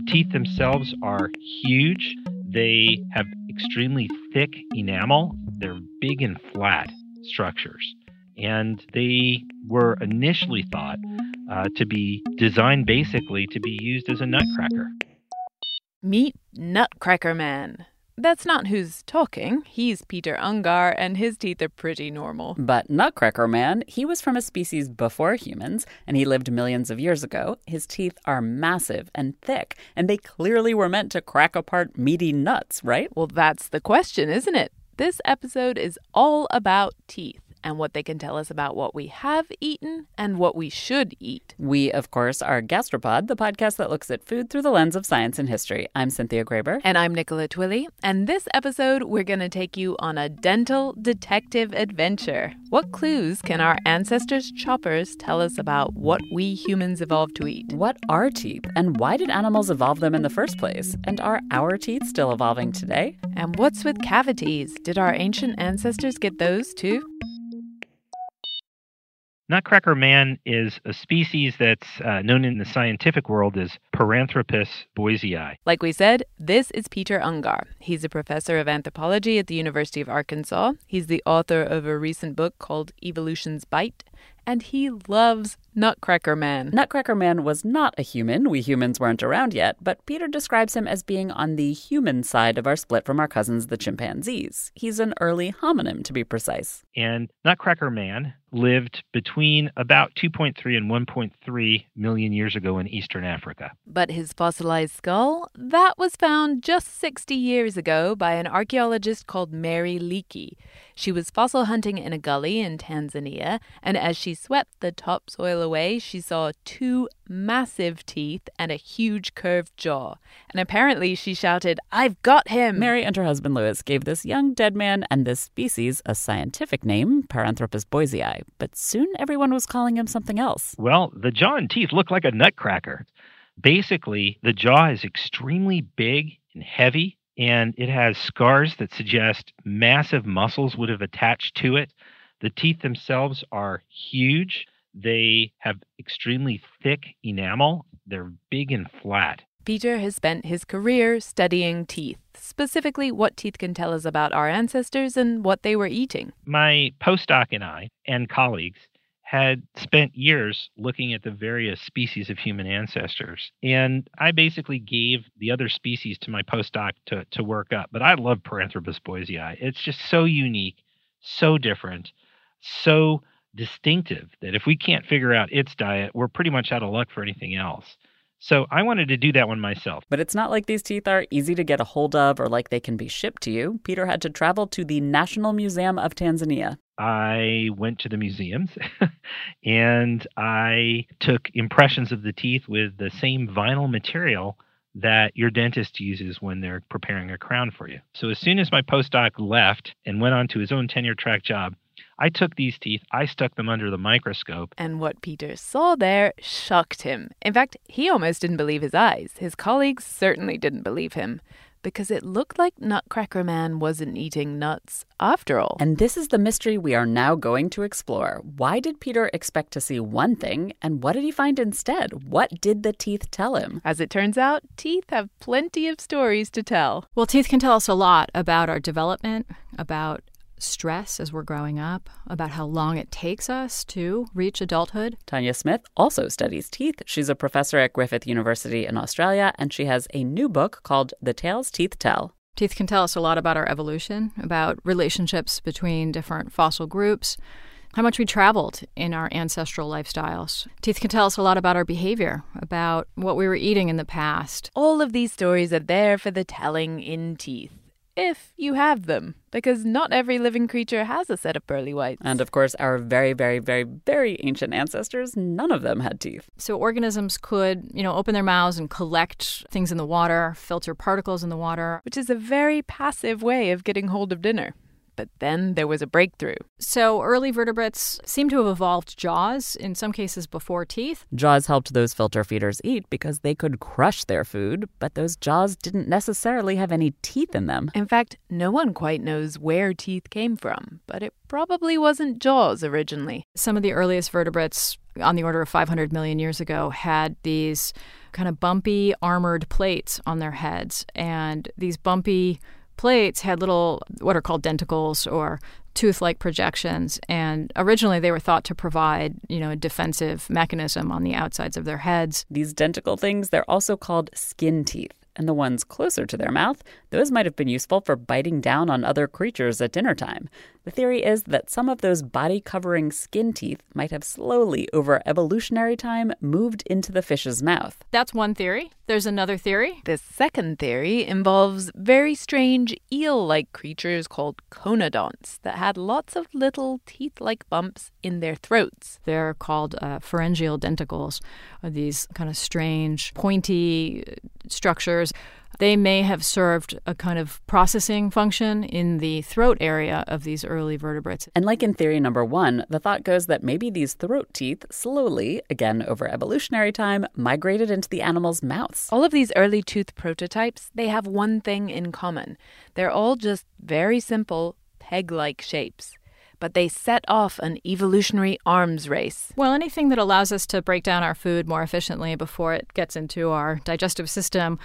The teeth themselves are huge. They have extremely thick enamel. They're big and flat structures. And they were initially thought uh, to be designed basically to be used as a nutcracker. Meet Nutcracker Man. That's not who's talking. He's Peter Ungar, and his teeth are pretty normal. But Nutcracker Man, he was from a species before humans, and he lived millions of years ago. His teeth are massive and thick, and they clearly were meant to crack apart meaty nuts, right? Well, that's the question, isn't it? This episode is all about teeth and what they can tell us about what we have eaten and what we should eat. We, of course, are Gastropod, the podcast that looks at food through the lens of science and history. I'm Cynthia Graber. And I'm Nicola Twilley. And this episode, we're going to take you on a dental detective adventure. What clues can our ancestors' choppers tell us about what we humans evolved to eat? What are teeth, and why did animals evolve them in the first place? And are our teeth still evolving today? And what's with cavities? Did our ancient ancestors get those too? Nutcracker man is a species that's uh, known in the scientific world as Paranthropus boisei. Like we said, this is Peter Ungar. He's a professor of anthropology at the University of Arkansas. He's the author of a recent book called Evolution's Bite, and he loves Nutcracker Man. Nutcracker Man was not a human. We humans weren't around yet, but Peter describes him as being on the human side of our split from our cousins, the chimpanzees. He's an early hominin, to be precise. And Nutcracker Man lived between about 2.3 and 1.3 million years ago in eastern Africa. But his fossilized skull, that was found just 60 years ago by an archaeologist called Mary Leakey. She was fossil hunting in a gully in Tanzania, and as she swept the topsoil away, she saw two massive teeth and a huge curved jaw. And apparently she shouted, I've got him! Mary and her husband Louis gave this young dead man and this species a scientific name, Paranthropus boisei, but soon everyone was calling him something else. Well, the jaw and teeth look like a nutcracker. Basically, the jaw is extremely big and heavy and it has scars that suggest massive muscles would have attached to it. The teeth themselves are huge. They have extremely thick enamel. They're big and flat. Peter has spent his career studying teeth, specifically what teeth can tell us about our ancestors and what they were eating. My postdoc and I, and colleagues, had spent years looking at the various species of human ancestors. And I basically gave the other species to my postdoc to, to work up. But I love Paranthropus boisei. It's just so unique, so different, so distinctive that if we can't figure out its diet, we're pretty much out of luck for anything else. So I wanted to do that one myself. But it's not like these teeth are easy to get a hold of or like they can be shipped to you. Peter had to travel to the National Museum of Tanzania. I went to the museums and I took impressions of the teeth with the same vinyl material that your dentist uses when they're preparing a crown for you. So as soon as my postdoc left and went on to his own tenure track job, I took these teeth, I stuck them under the microscope. And what Peter saw there shocked him. In fact, he almost didn't believe his eyes. His colleagues certainly didn't believe him. Because it looked like Nutcracker Man wasn't eating nuts after all. And this is the mystery we are now going to explore. Why did Peter expect to see one thing, and what did he find instead? What did the teeth tell him? As it turns out, teeth have plenty of stories to tell. Well, teeth can tell us a lot about our development, about stress as we're growing up, about how long it takes us to reach adulthood. Tanya Smith also studies teeth. She's a professor at Griffith University in Australia, and she has a new book called The Tales Teeth Tell. Teeth can tell us a lot about our evolution, about relationships between different fossil groups, how much we traveled in our ancestral lifestyles. Teeth can tell us a lot about our behavior, about what we were eating in the past. All of these stories are there for the telling in teeth if you have them, because not every living creature has a set of pearly whites. And of course, our very, very, very, very ancient ancestors, none of them had teeth. So organisms could, you know, open their mouths and collect things in the water, filter particles in the water, which is a very passive way of getting hold of dinner. But then there was a breakthrough. So early vertebrates seem to have evolved jaws, in some cases before teeth. Jaws helped those filter feeders eat because they could crush their food, but those jaws didn't necessarily have any teeth in them. In fact, no one quite knows where teeth came from, but it probably wasn't jaws originally. Some of the earliest vertebrates, on the order of 500 million years ago, had these kind of bumpy armored plates on their heads. And these bumpy plates had little, what are called denticles or tooth like projections. And originally they were thought to provide, you know, a defensive mechanism on the outsides of their heads. These denticle things, they're also called skin teeth and the ones closer to their mouth, those might have been useful for biting down on other creatures at dinner time. The theory is that some of those body covering skin teeth might have slowly, over evolutionary time, moved into the fish's mouth. That's one theory. There's another theory. The second theory involves very strange eel like creatures called conodonts that had lots of little teeth like bumps in their throats. They're called uh, pharyngeal denticles, these kind of strange, pointy structures. They may have served a kind of processing function in the throat area of these early vertebrates. And like in theory number one, the thought goes that maybe these throat teeth slowly, again over evolutionary time, migrated into the animal's mouths. All of these early tooth prototypes, they have one thing in common. They're all just very simple, peg like shapes but they set off an evolutionary arms race. Well, anything that allows us to break down our food more efficiently before it gets into our digestive system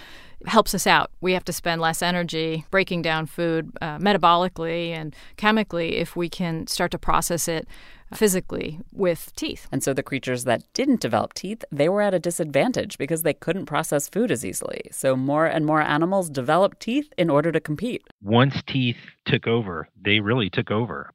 helps us out. We have to spend less energy breaking down food uh, metabolically and chemically if we can start to process it physically with teeth. And so the creatures that didn't develop teeth, they were at a disadvantage because they couldn't process food as easily. So more and more animals developed teeth in order to compete. Once teeth took over, they really took over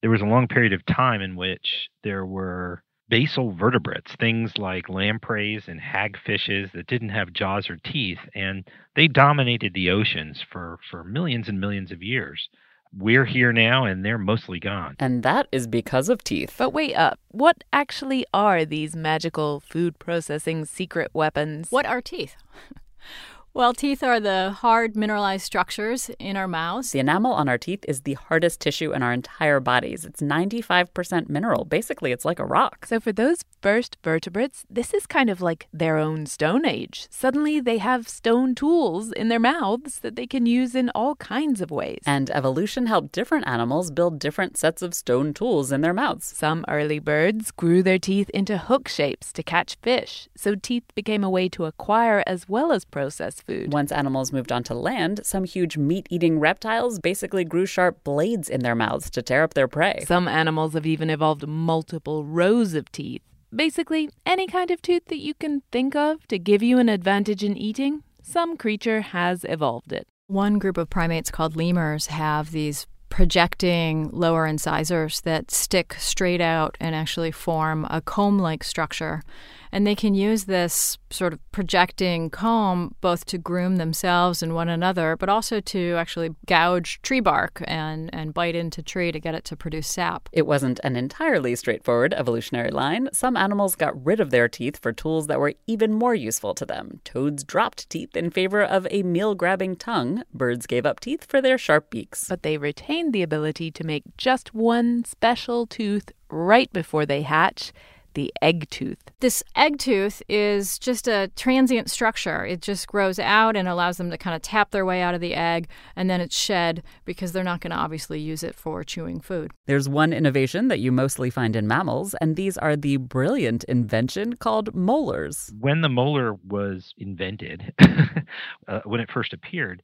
there was a long period of time in which there were basal vertebrates, things like lampreys and hagfishes that didn't have jaws or teeth, and they dominated the oceans for, for millions and millions of years. We're here now and they're mostly gone. And that is because of teeth. But wait up. What actually are these magical food processing secret weapons? What are teeth? Well, teeth are the hard mineralized structures in our mouths. The enamel on our teeth is the hardest tissue in our entire bodies. It's 95% mineral. Basically, it's like a rock. So, for those first vertebrates, this is kind of like their own Stone Age. Suddenly, they have stone tools in their mouths that they can use in all kinds of ways. And evolution helped different animals build different sets of stone tools in their mouths. Some early birds grew their teeth into hook shapes to catch fish, so teeth became a way to acquire as well as process food. Once animals moved onto land, some huge meat eating reptiles basically grew sharp blades in their mouths to tear up their prey. Some animals have even evolved multiple rows of teeth. Basically, any kind of tooth that you can think of to give you an advantage in eating, some creature has evolved it. One group of primates called lemurs have these projecting lower incisors that stick straight out and actually form a comb like structure. And they can use this sort of projecting comb both to groom themselves and one another, but also to actually gouge tree bark and, and bite into tree to get it to produce sap. It wasn't an entirely straightforward evolutionary line. Some animals got rid of their teeth for tools that were even more useful to them. Toads dropped teeth in favor of a meal grabbing tongue. Birds gave up teeth for their sharp beaks. But they retained the ability to make just one special tooth right before they hatch the egg tooth. This egg tooth is just a transient structure. It just grows out and allows them to kind of tap their way out of the egg, and then it's shed because they're not going to obviously use it for chewing food. There's one innovation that you mostly find in mammals, and these are the brilliant invention called molars. When the molar was invented, uh, when it first appeared,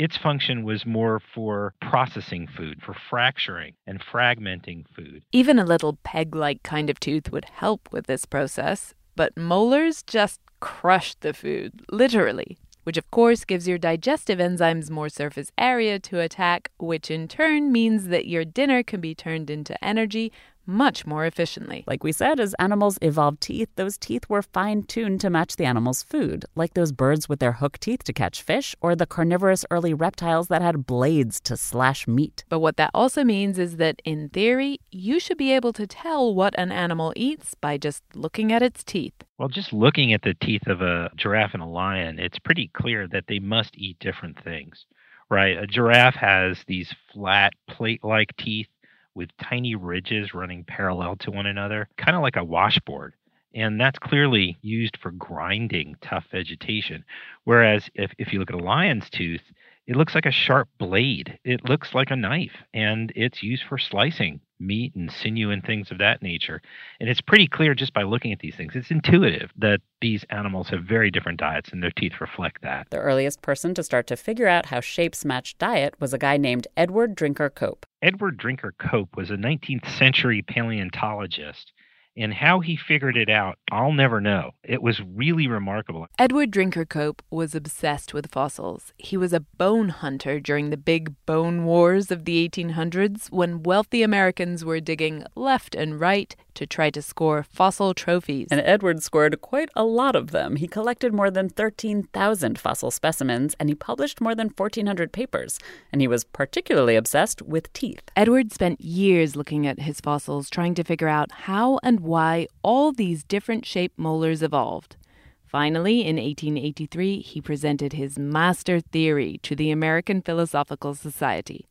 its function was more for processing food, for fracturing and fragmenting food. Even a little peg like kind of tooth would help with this process, but molars just crush the food, literally, which of course gives your digestive enzymes more surface area to attack, which in turn means that your dinner can be turned into energy much more efficiently. Like we said, as animals evolved teeth, those teeth were fine tuned to match the animal's food, like those birds with their hook teeth to catch fish, or the carnivorous early reptiles that had blades to slash meat. But what that also means is that, in theory, you should be able to tell what an animal eats by just looking at its teeth. Well, just looking at the teeth of a giraffe and a lion, it's pretty clear that they must eat different things, right? A giraffe has these flat plate like teeth with tiny ridges running parallel to one another, kind of like a washboard. And that's clearly used for grinding tough vegetation. Whereas if, if you look at a lion's tooth, it looks like a sharp blade. It looks like a knife, and it's used for slicing meat and sinew and things of that nature. And it's pretty clear just by looking at these things, it's intuitive that these animals have very different diets and their teeth reflect that. The earliest person to start to figure out how shapes match diet was a guy named Edward Drinker Cope. Edward Drinker Cope was a 19th century paleontologist and how he figured it out, I'll never know. It was really remarkable. Edward Drinker Cope was obsessed with fossils. He was a bone hunter during the big bone wars of the 1800s when wealthy Americans were digging left and right to try to score fossil trophies. And Edward scored quite a lot of them. He collected more than 13,000 fossil specimens and he published more than 1,400 papers. And he was particularly obsessed with teeth. Edward spent years looking at his fossils, trying to figure out how and why all these different shaped molars evolved. Finally, in 1883, he presented his master theory to the American Philosophical Society.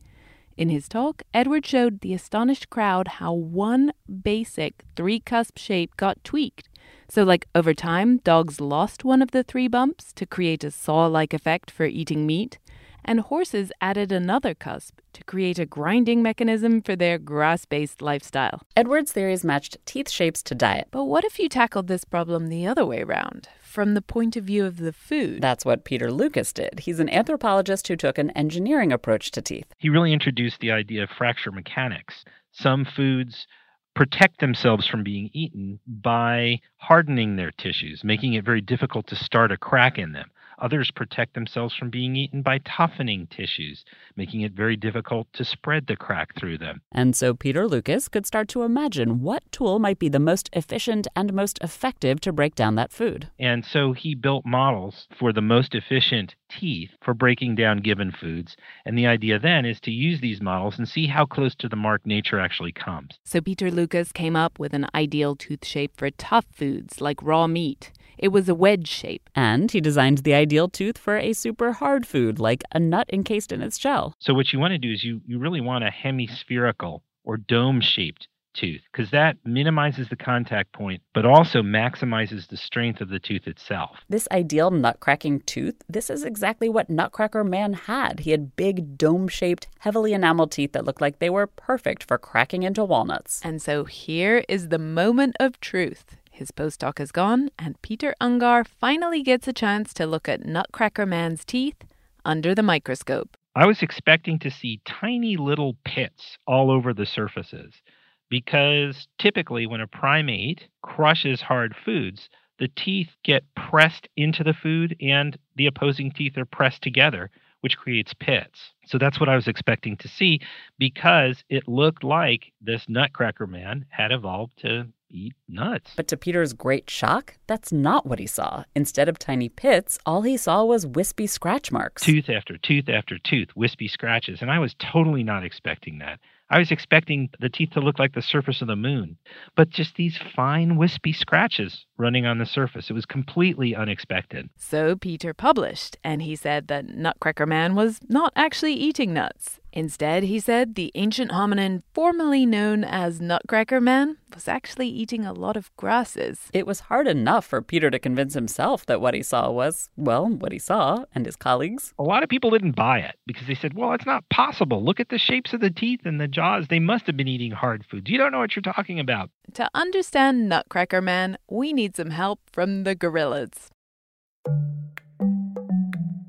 In his talk, Edward showed the astonished crowd how one basic three cusp shape got tweaked. So, like over time, dogs lost one of the three bumps to create a saw like effect for eating meat, and horses added another cusp to create a grinding mechanism for their grass based lifestyle. Edward's theories matched teeth shapes to diet. But what if you tackled this problem the other way around? from the point of view of the food. That's what Peter Lucas did. He's an anthropologist who took an engineering approach to teeth. He really introduced the idea of fracture mechanics. Some foods protect themselves from being eaten by hardening their tissues, making it very difficult to start a crack in them. Others protect themselves from being eaten by toughening tissues, making it very difficult to spread the crack through them. And so Peter Lucas could start to imagine what tool might be the most efficient and most effective to break down that food. And so he built models for the most efficient teeth for breaking down given foods. And the idea then is to use these models and see how close to the mark nature actually comes. So Peter Lucas came up with an ideal tooth shape for tough foods like raw meat. It was a wedge shape. And he designed the ideal tooth for a super hard food, like a nut encased in its shell. So, what you want to do is you, you really want a hemispherical or dome shaped tooth because that minimizes the contact point but also maximizes the strength of the tooth itself. This ideal nutcracking tooth, this is exactly what Nutcracker Man had. He had big dome-shaped, heavily enameled teeth that looked like they were perfect for cracking into walnuts. And so here is the moment of truth. His postdoc is gone, and Peter Ungar finally gets a chance to look at Nutcracker Man's teeth under the microscope. I was expecting to see tiny little pits all over the surfaces because typically when a primate crushes hard foods, the teeth get pressed into the food and the opposing teeth are pressed together, which creates pits. So that's what I was expecting to see because it looked like this nutcracker man had evolved to eat nuts. But to Peter's great shock, that's not what he saw. Instead of tiny pits, all he saw was wispy scratch marks. Tooth after tooth after tooth, wispy scratches. And I was totally not expecting that. I was expecting the teeth to look like the surface of the moon, but just these fine, wispy scratches running on the surface. It was completely unexpected. So Peter published, and he said that Nutcracker Man was not actually eating nuts. Instead, he said the ancient hominin formerly known as Nutcracker Man was actually eating a lot of grasses. It was hard enough for Peter to convince himself that what he saw was, well, what he saw, and his colleagues. A lot of people didn't buy it because they said, well, it's not possible. Look at the shapes of the teeth and the jaws. They must have been eating hard foods. You don't know what you're talking about. To understand Nutcracker Man, we need some help from the gorillas.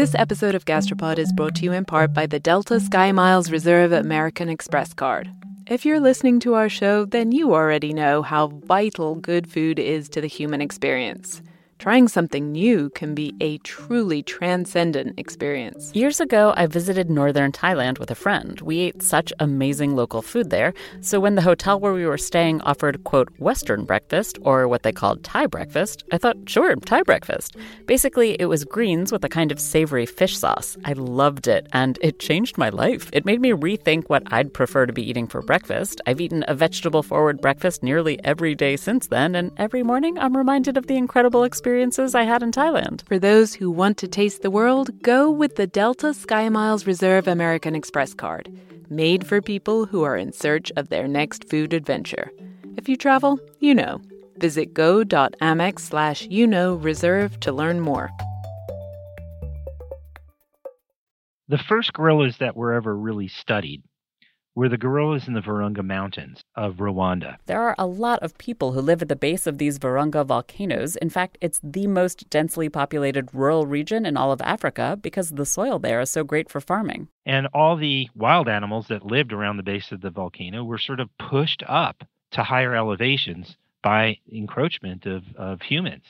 This episode of Gastropod is brought to you in part by the Delta SkyMiles Reserve American Express card. If you're listening to our show, then you already know how vital good food is to the human experience. Trying something new can be a truly transcendent experience. Years ago, I visited northern Thailand with a friend. We ate such amazing local food there. So when the hotel where we were staying offered, quote, Western breakfast, or what they called Thai breakfast, I thought, sure, Thai breakfast. Basically, it was greens with a kind of savory fish sauce. I loved it, and it changed my life. It made me rethink what I'd prefer to be eating for breakfast. I've eaten a vegetable forward breakfast nearly every day since then, and every morning I'm reminded of the incredible experience experiences I had in Thailand. For those who want to taste the world, go with the Delta SkyMiles Reserve American Express card, made for people who are in search of their next food adventure. If you travel, you know. Visit go.amex slash you know reserve to learn more. The first gorillas that were ever really studied were the gorillas in the Virunga Mountains of Rwanda. There are a lot of people who live at the base of these Virunga volcanoes. In fact, it's the most densely populated rural region in all of Africa because the soil there is so great for farming. And all the wild animals that lived around the base of the volcano were sort of pushed up to higher elevations by encroachment of, of humans.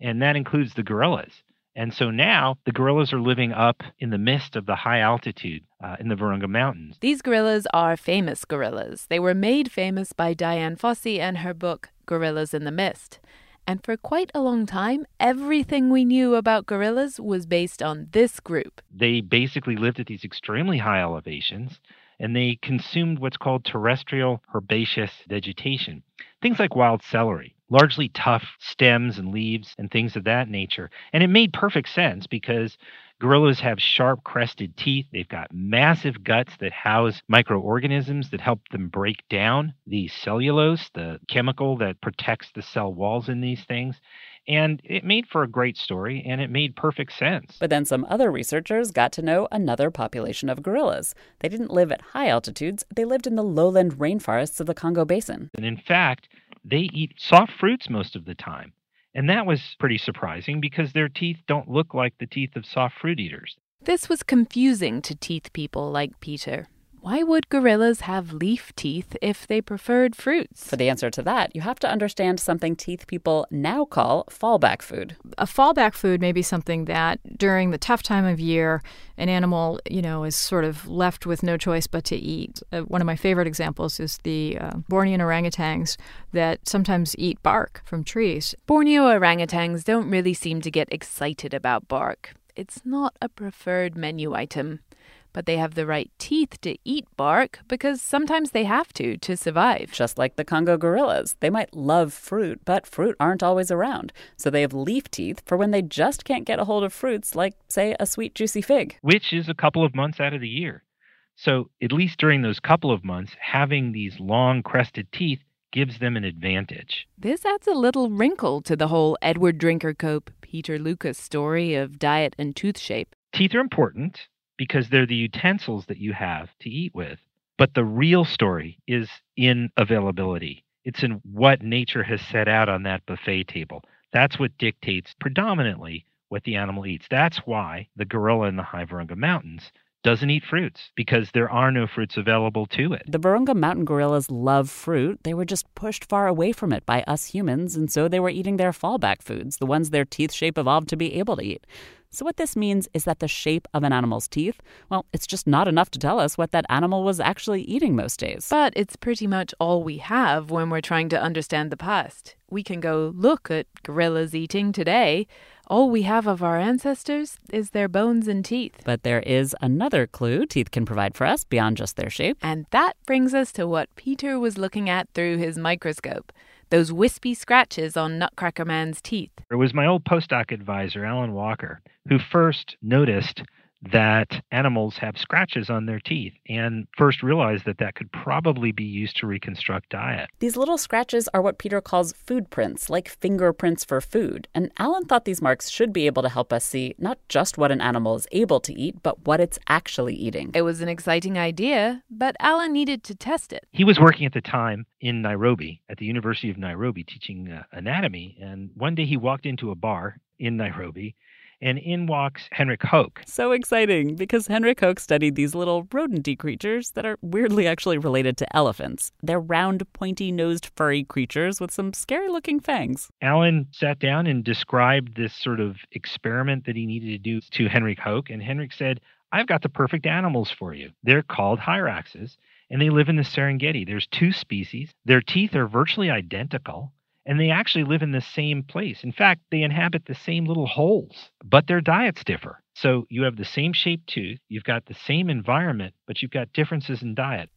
And that includes the gorillas. And so now the gorillas are living up in the midst of the high altitude uh, in the Virunga Mountains. These gorillas are famous gorillas. They were made famous by Dian Fossey and her book, Gorillas in the Mist. And for quite a long time, everything we knew about gorillas was based on this group. They basically lived at these extremely high elevations and they consumed what's called terrestrial herbaceous vegetation, things like wild celery largely tough stems and leaves and things of that nature. And it made perfect sense because gorillas have sharp crested teeth. They've got massive guts that house microorganisms that help them break down the cellulose, the chemical that protects the cell walls in these things. And it made for a great story and it made perfect sense. But then some other researchers got to know another population of gorillas. They didn't live at high altitudes, they lived in the lowland rainforests of the Congo Basin. And in fact, they eat soft fruits most of the time. And that was pretty surprising because their teeth don't look like the teeth of soft fruit eaters. This was confusing to teeth people like Peter. Why would gorillas have leaf teeth if they preferred fruits? For the answer to that, you have to understand something teeth people now call fallback food. A fallback food may be something that during the tough time of year, an animal, you know, is sort of left with no choice but to eat. Uh, one of my favorite examples is the uh, Bornean orangutans that sometimes eat bark from trees. Borneo orangutans don't really seem to get excited about bark. It's not a preferred menu item but they have the right teeth to eat bark because sometimes they have to to survive. Just like the Congo gorillas. They might love fruit, but fruit aren't always around. So they have leaf teeth for when they just can't get a hold of fruits like, say, a sweet, juicy fig. Which is a couple of months out of the year. So, at least during those couple of months, having these long crested teeth gives them an advantage. This adds a little wrinkle to the whole Edward Drinker Cope, Peter Lucas story of diet and tooth shape. Teeth are important, because they're the utensils that you have to eat with. But the real story is in availability. It's in what nature has set out on that buffet table. That's what dictates predominantly what the animal eats. That's why the gorilla in the high Virunga Mountains doesn't eat fruits because there are no fruits available to it. The Virunga mountain gorillas love fruit. They were just pushed far away from it by us humans, and so they were eating their fallback foods, the ones their teeth shape evolved to be able to eat. So, what this means is that the shape of an animal's teeth, well, it's just not enough to tell us what that animal was actually eating most days. But it's pretty much all we have when we're trying to understand the past. We can go look at gorillas eating today. All we have of our ancestors is their bones and teeth. But there is another clue teeth can provide for us beyond just their shape. And that brings us to what Peter was looking at through his microscope those wispy scratches on Nutcracker Man's teeth. It was my old postdoc advisor, Alan Walker, who first noticed that animals have scratches on their teeth and first realized that that could probably be used to reconstruct diet. These little scratches are what Peter calls food prints, like fingerprints for food. And Alan thought these marks should be able to help us see not just what an animal is able to eat, but what it's actually eating. It was an exciting idea, but Alan needed to test it. He was working at the time in Nairobi at the University of Nairobi teaching uh, anatomy, and one day he walked into a bar in Nairobi and in walks Henrik Hoeck. So exciting because Henrik Hoeck studied these little rodenty creatures that are weirdly actually related to elephants. They're round, pointy nosed, furry creatures with some scary looking fangs. Alan sat down and described this sort of experiment that he needed to do to Henrik Hoeck, and Henrik said, I've got the perfect animals for you. They're called hyraxes, and they live in the Serengeti. There's two species. Their teeth are virtually identical and they actually live in the same place. In fact, they inhabit the same little holes, but their diets differ. So you have the same shaped tooth, you've got the same environment, but you've got differences in diet.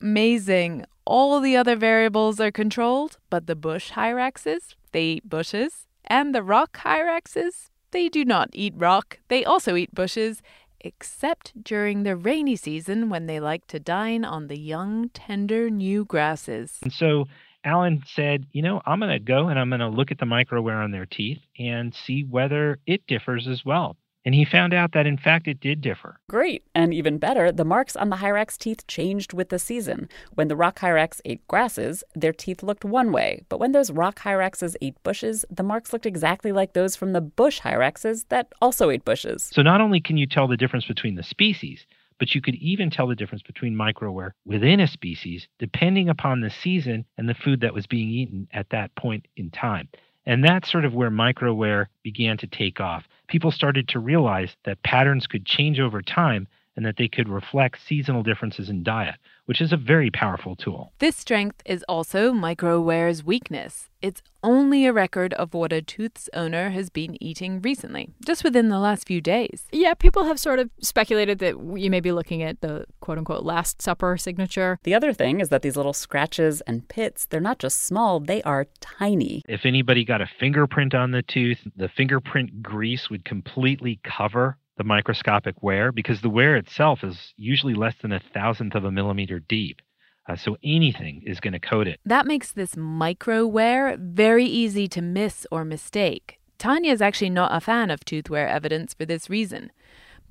Amazing. All the other variables are controlled, but the bush hyraxes, they eat bushes, and the rock hyraxes, they do not eat rock. They also eat bushes, except during the rainy season when they like to dine on the young, tender new grasses. And so Alan said, you know, I'm going to go and I'm going to look at the microwear on their teeth and see whether it differs as well. And he found out that in fact it did differ. Great. And even better, the marks on the hyrax teeth changed with the season. When the rock hyrax ate grasses, their teeth looked one way. But when those rock hyraxes ate bushes, the marks looked exactly like those from the bush hyraxes that also ate bushes. So not only can you tell the difference between the species, but you could even tell the difference between microwear within a species depending upon the season and the food that was being eaten at that point in time. And that's sort of where microwear began to take off. People started to realize that patterns could change over time and that they could reflect seasonal differences in diet, which is a very powerful tool. This strength is also microwear's weakness. It's only a record of what a tooth's owner has been eating recently, just within the last few days. Yeah, people have sort of speculated that you may be looking at the quote unquote Last Supper signature. The other thing is that these little scratches and pits, they're not just small, they are tiny. If anybody got a fingerprint on the tooth, the fingerprint grease would completely cover the microscopic wear because the wear itself is usually less than a thousandth of a millimeter deep. Uh, so anything is going to coat it. That makes this micro wear very easy to miss or mistake. Tanya is actually not a fan of tooth wear evidence for this reason.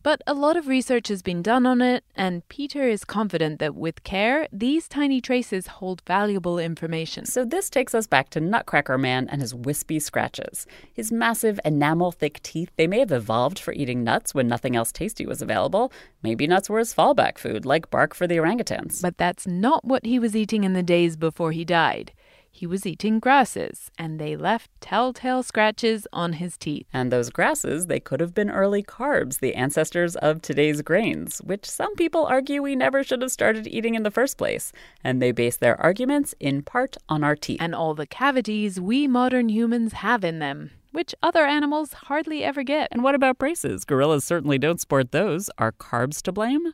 But a lot of research has been done on it, and Peter is confident that with care, these tiny traces hold valuable information. So, this takes us back to Nutcracker Man and his wispy scratches. His massive enamel thick teeth, they may have evolved for eating nuts when nothing else tasty was available. Maybe nuts were his fallback food, like bark for the orangutans. But that's not what he was eating in the days before he died he was eating grasses, and they left telltale scratches on his teeth. And those grasses, they could have been early carbs, the ancestors of today's grains, which some people argue we never should have started eating in the first place. And they base their arguments in part on our teeth. And all the cavities we modern humans have in them which other animals hardly ever get. And what about braces? Gorillas certainly don't sport those. Are carbs to blame?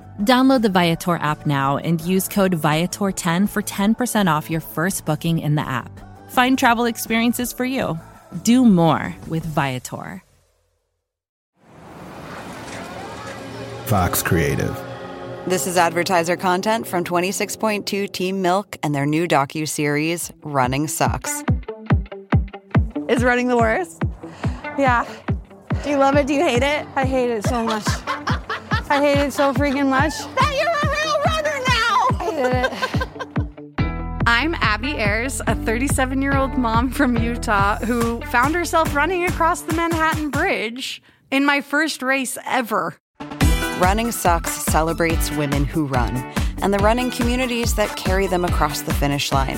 Download the Viator app now and use code Viator10 for 10% off your first booking in the app. Find travel experiences for you. Do more with Viator. Fox Creative. This is advertiser content from 26.2 Team Milk and their new docu-series Running Sucks. Is running the worst? Yeah. Do you love it? Do you hate it? I hate it so much. I hate it so freaking much. That you're a real runner now! I hate it. I'm Abby Ayers, a 37 year old mom from Utah who found herself running across the Manhattan Bridge in my first race ever. Running Sucks celebrates women who run and the running communities that carry them across the finish line.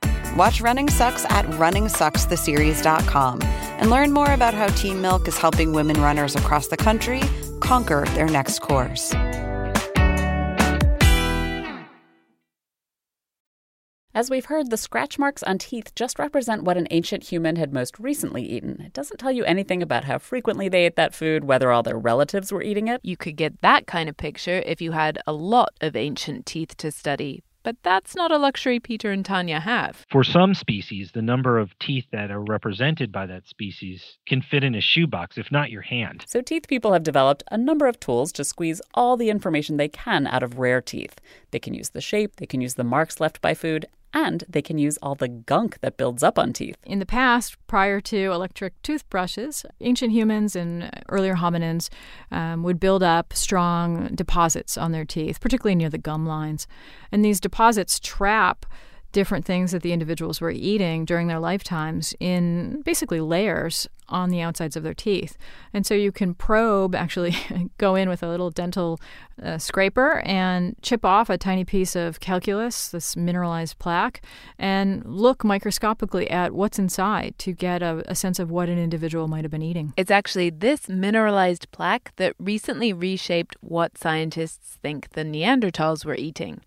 Watch Running Sucks at runningsuckstheseries.com and learn more about how Team Milk is helping women runners across the country conquer their next course. As we've heard, the scratch marks on teeth just represent what an ancient human had most recently eaten. It doesn't tell you anything about how frequently they ate that food, whether all their relatives were eating it. You could get that kind of picture if you had a lot of ancient teeth to study. But that's not a luxury Peter and Tanya have. For some species, the number of teeth that are represented by that species can fit in a shoebox, if not your hand. So, teeth people have developed a number of tools to squeeze all the information they can out of rare teeth. They can use the shape, they can use the marks left by food, and they can use all the gunk that builds up on teeth. In the past, prior to electric toothbrushes, ancient humans and earlier hominins um, would build up strong deposits on their teeth, particularly near the gum lines. And these deposits trap different things that the individuals were eating during their lifetimes in basically layers on the outsides of their teeth. And so you can probe, actually go in with a little dental uh, scraper and chip off a tiny piece of calculus, this mineralized plaque, and look microscopically at what's inside to get a, a sense of what an individual might have been eating. It's actually this mineralized plaque that recently reshaped what scientists think the Neanderthals were eating.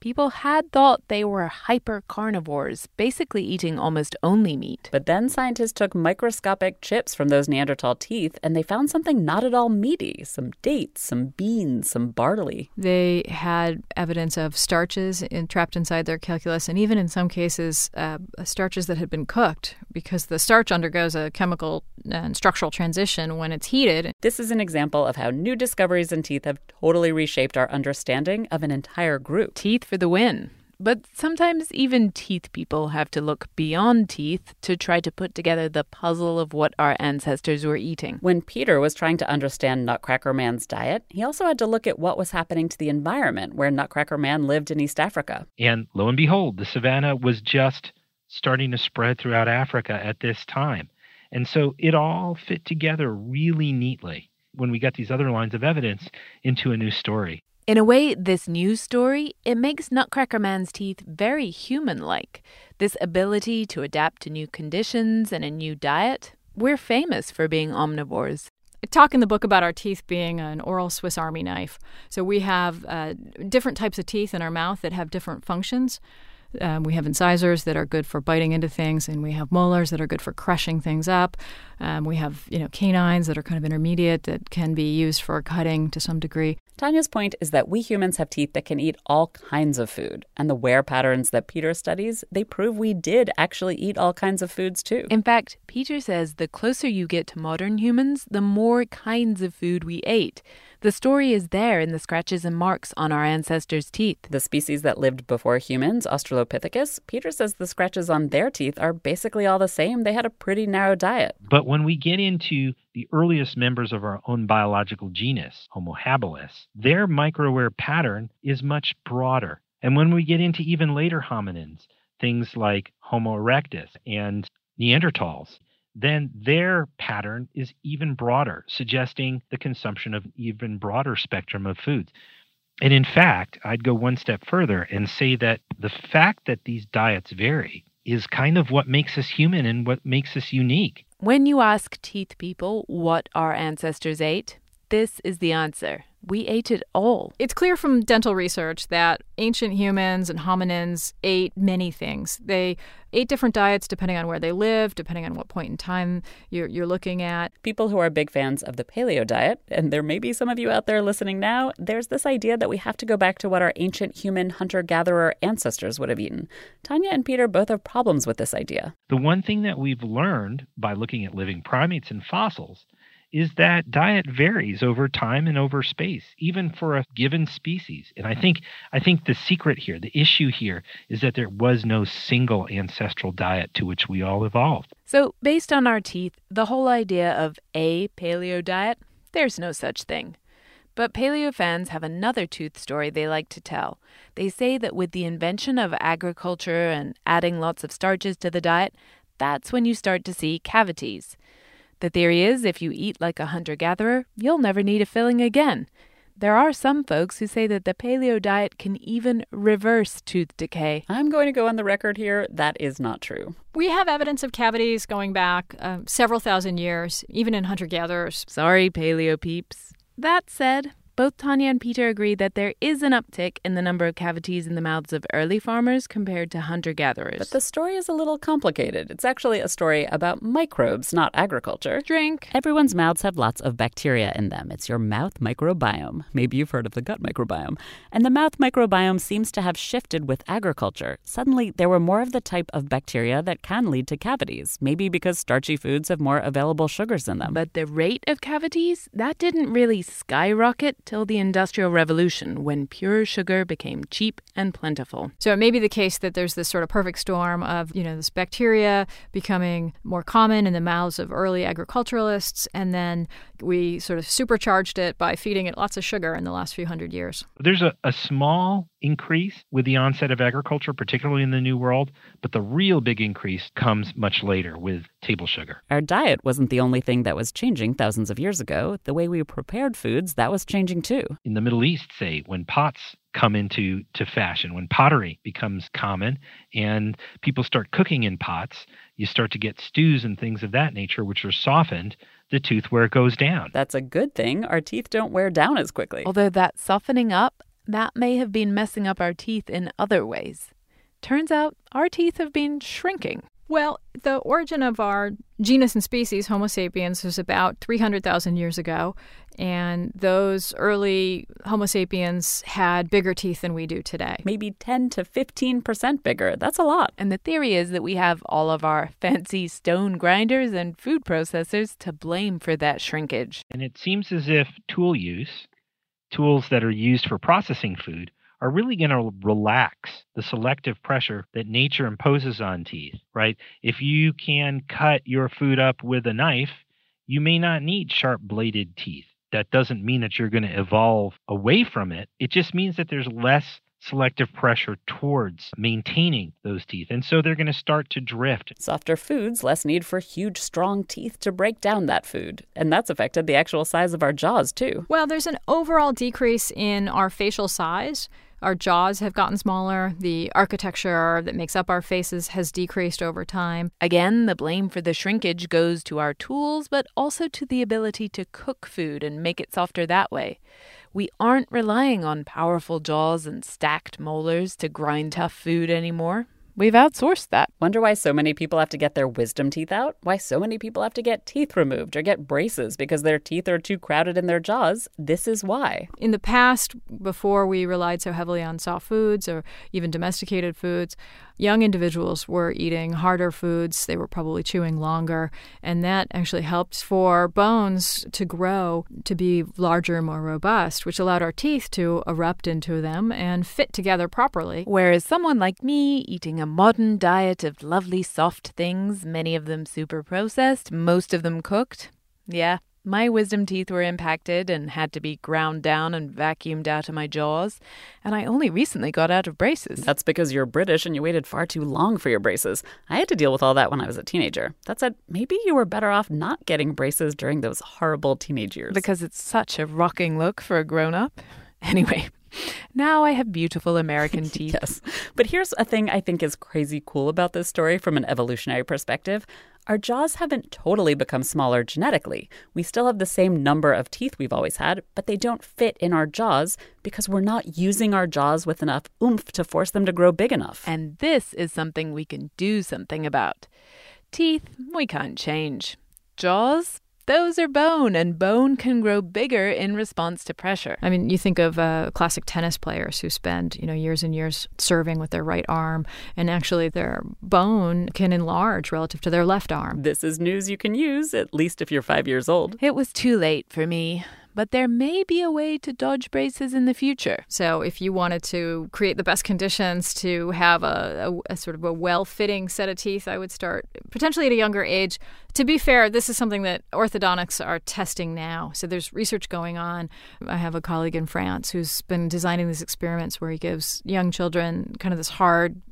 People had thought they were hyper carnivores, basically eating almost only meat. But then scientists took microscopic chips from those Neanderthal teeth and they found something not at all meaty some dates, some beans, some barley. They had evidence of starches in, trapped inside their calculus, and even in some cases, uh, starches that had been cooked because the starch undergoes a chemical and structural transition when it's heated. This is an example of how new discoveries in teeth have totally reshaped our understanding of an entire group. Teeth for the win. But sometimes even teeth people have to look beyond teeth to try to put together the puzzle of what our ancestors were eating. When Peter was trying to understand Nutcracker Man's diet, he also had to look at what was happening to the environment where Nutcracker Man lived in East Africa. And lo and behold, the savannah was just starting to spread throughout Africa at this time. And so it all fit together really neatly when we got these other lines of evidence into a new story. In a way, this new story, it makes Nutcracker Man's teeth very human-like. This ability to adapt to new conditions and a new diet. We're famous for being omnivores. I talk in the book about our teeth being an oral Swiss Army knife. So we have uh, different types of teeth in our mouth that have different functions. Um, we have incisors that are good for biting into things, and we have molars that are good for crushing things up. Um, we have, you know, canines that are kind of intermediate that can be used for cutting to some degree. Tanya's point is that we humans have teeth that can eat all kinds of food, and the wear patterns that Peter studies, they prove we did actually eat all kinds of foods too. In fact, Peter says the closer you get to modern humans, the more kinds of food we ate. The The story is there in the scratches and marks on our ancestors' teeth. The species that lived before humans, Australopithecus, Peter says the scratches on their teeth are basically all the same. They had a pretty narrow diet. But when we get into the earliest members of our own biological genus, Homo habilis, their microwear pattern is much broader. And when we get into even later hominins, things like Homo erectus and Neanderthals, then their pattern is even broader, suggesting the consumption of an even broader spectrum of foods. And in fact, I'd go one step further and say that the fact that these diets vary is kind of what makes us human and what makes us unique. When you ask teeth people what our ancestors ate, this is the answer we ate it all. It's clear from dental research that ancient humans and hominins ate many things. They ate different diets depending on where they lived, depending on what point in time you're, you're looking at. People who are big fans of the paleo diet, and there may be some of you out there listening now, there's this idea that we have to go back to what our ancient human hunter gatherer ancestors would have eaten. Tanya and Peter both have problems with this idea. The one thing that we've learned by looking at living primates and fossils is that diet varies over time and over space, even for a given species. And I think I think the secret here, the issue here, is that there was no single ancestral diet to which we all evolved. So, based on our teeth, the whole idea of a paleo diet, there's no such thing. But paleo fans have another tooth story they like to tell. They say that with the invention of agriculture and adding lots of starches to the diet, that's when you start to see cavities. The theory is if you eat like a hunter gatherer, you'll never need a filling again. There are some folks who say that the paleo diet can even reverse tooth decay. I'm going to go on the record here that is not true. We have evidence of cavities going back uh, several thousand years, even in hunter gatherers. Sorry, paleo peeps. That said, both Tanya and Peter agree that there is an uptick in the number of cavities in the mouths of early farmers compared to hunter gatherers. But the story is a little complicated. It's actually a story about microbes, not agriculture. Drink. Everyone's mouths have lots of bacteria in them. It's your mouth microbiome. Maybe you've heard of the gut microbiome. And the mouth microbiome seems to have shifted with agriculture. Suddenly, there were more of the type of bacteria that can lead to cavities, maybe because starchy foods have more available sugars in them. But the rate of cavities, that didn't really skyrocket till the Industrial Revolution when pure sugar became cheap and plentiful. So it may be the case that there's this sort of perfect storm of, you know, this bacteria becoming more common in the mouths of early agriculturalists, and then we sort of supercharged it by feeding it lots of sugar in the last few hundred years. There's a, a small increase with the onset of agriculture, particularly in the New World, but the real big increase comes much later with table sugar. Our diet wasn't the only thing that was changing thousands of years ago. The way we prepared foods, that was changing too. In the Middle East, say, when pots come into to fashion when pottery becomes common and people start cooking in pots you start to get stews and things of that nature which are softened the tooth wear goes down that's a good thing our teeth don't wear down as quickly although that softening up that may have been messing up our teeth in other ways turns out our teeth have been shrinking well, the origin of our genus and species, Homo sapiens, was about 300,000 years ago. And those early Homo sapiens had bigger teeth than we do today. Maybe 10 to 15% bigger. That's a lot. And the theory is that we have all of our fancy stone grinders and food processors to blame for that shrinkage. And it seems as if tool use, tools that are used for processing food, are really going to relax the selective pressure that nature imposes on teeth, right? If you can cut your food up with a knife, you may not need sharp bladed teeth. That doesn't mean that you're going to evolve away from it. It just means that there's less selective pressure towards maintaining those teeth. And so they're going to start to drift. Softer foods, less need for huge, strong teeth to break down that food. And that's affected the actual size of our jaws, too. Well, there's an overall decrease in our facial size. Our jaws have gotten smaller. The architecture that makes up our faces has decreased over time. Again, the blame for the shrinkage goes to our tools, but also to the ability to cook food and make it softer that way. We aren't relying on powerful jaws and stacked molars to grind tough food anymore. We've outsourced that. Wonder why so many people have to get their wisdom teeth out? Why so many people have to get teeth removed or get braces because their teeth are too crowded in their jaws? This is why. In the past, before we relied so heavily on soft foods or even domesticated foods, young individuals were eating harder foods, they were probably chewing longer, and that actually helped for bones to grow to be larger more robust, which allowed our teeth to erupt into them and fit together properly. Whereas someone like me, eating a modern diet of lovely soft things, many of them super processed, most of them cooked, yeah, my wisdom teeth were impacted and had to be ground down and vacuumed out of my jaws, and I only recently got out of braces. That's because you're British and you waited far too long for your braces. I had to deal with all that when I was a teenager. That said, maybe you were better off not getting braces during those horrible teenage years. Because it's such a rocking look for a grown up. Anyway, now I have beautiful American teeth. yes. But here's a thing I think is crazy cool about this story from an evolutionary perspective. Our jaws haven't totally become smaller genetically. We still have the same number of teeth we've always had, but they don't fit in our jaws because we're not using our jaws with enough oomph to force them to grow big enough. And this is something we can do something about. Teeth, we can't change. Jaws, those are bone, and bone can grow bigger in response to pressure. I mean, you think of uh, classic tennis players who spend, you know, years and years serving with their right arm, and actually their bone can enlarge relative to their left arm. This is news you can use, at least if you're five years old. It was too late for me but there may be a way to dodge braces in the future. So, if you wanted to create the best conditions to have a, a, a sort of a well fitting set of teeth, I would start potentially at a younger age. To be fair, this is something that orthodontics are testing now. So, there's research going on. I have a colleague in France who's been designing these experiments where he gives young children kind of this hard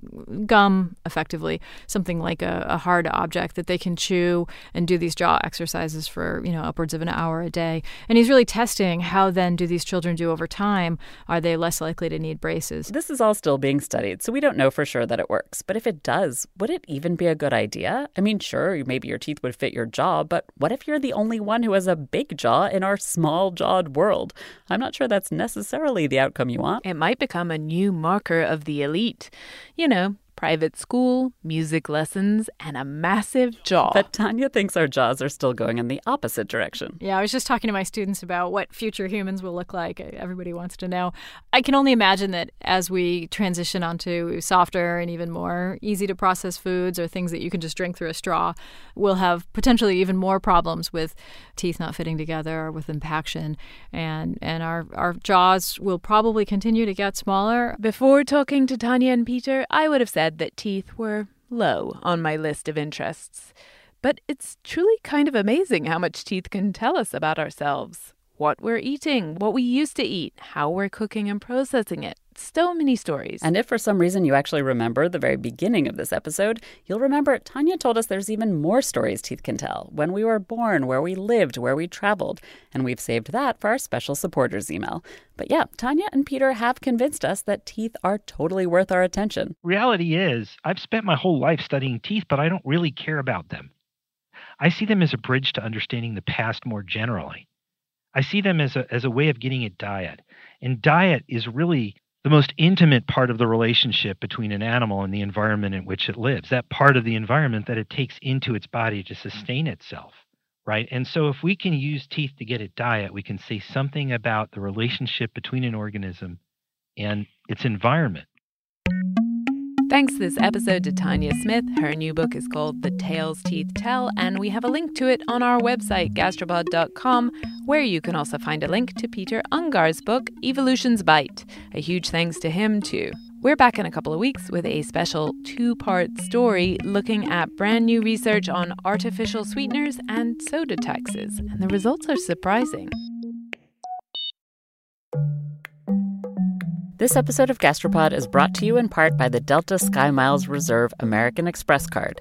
gum, effectively, something like a, a hard object that they can chew and do these jaw exercises for, you know, upwards of an hour a day. And he's really testing how then do these children do over time? Are they less likely to need braces? This is all still being studied, so we don't know for sure that it works. But if it does, would it even be a good idea? I mean, sure, maybe your teeth would fit your jaw, but what if you're the only one who has a big jaw in our small jawed world? I'm not sure that's necessarily the outcome you want. It might become a new marker of the elite. You know, private school, music lessons, and a massive jaw. But Tanya thinks our jaws are still going in the opposite direction. Yeah, I was just talking to my students about what future humans will look like. Everybody wants to know. I can only imagine that as we transition onto softer and even more easy to process foods or things that you can just drink through a straw, we'll have potentially even more problems with teeth not fitting together or with impaction. And, and our, our jaws will probably continue to get smaller. Before talking to Tanya and Peter, I would have said said that teeth were low on my list of interests. But it's truly kind of amazing how much teeth can tell us about ourselves what we're eating, what we used to eat, how we're cooking and processing it so many stories. And if for some reason you actually remember the very beginning of this episode, you'll remember Tanya told us there's even more stories teeth can tell when we were born, where we lived, where we traveled. And we've saved that for our special supporters email. But yeah, Tanya and Peter have convinced us that teeth are totally worth our attention. Reality is, I've spent my whole life studying teeth, but I don't really care about them. I see them as a bridge to understanding the past more generally. I see them as a, as a way of getting at diet. And diet is really the most intimate part of the relationship between an animal and the environment in which it lives, that part of the environment that it takes into its body to sustain itself, right? And so if we can use teeth to get at diet, we can say something about the relationship between an organism and its environment. Thanks this episode to Tanya Smith. Her new book is called The Tales Teeth Tell, and we have a link to it on our website, gastropod.com, where you can also find a link to Peter Ungar's book, Evolution's Bite. A huge thanks to him, too. We're back in a couple of weeks with a special two part story looking at brand new research on artificial sweeteners and soda taxes, and the results are surprising. This episode of Gastropod is brought to you in part by the Delta SkyMiles Reserve American Express card.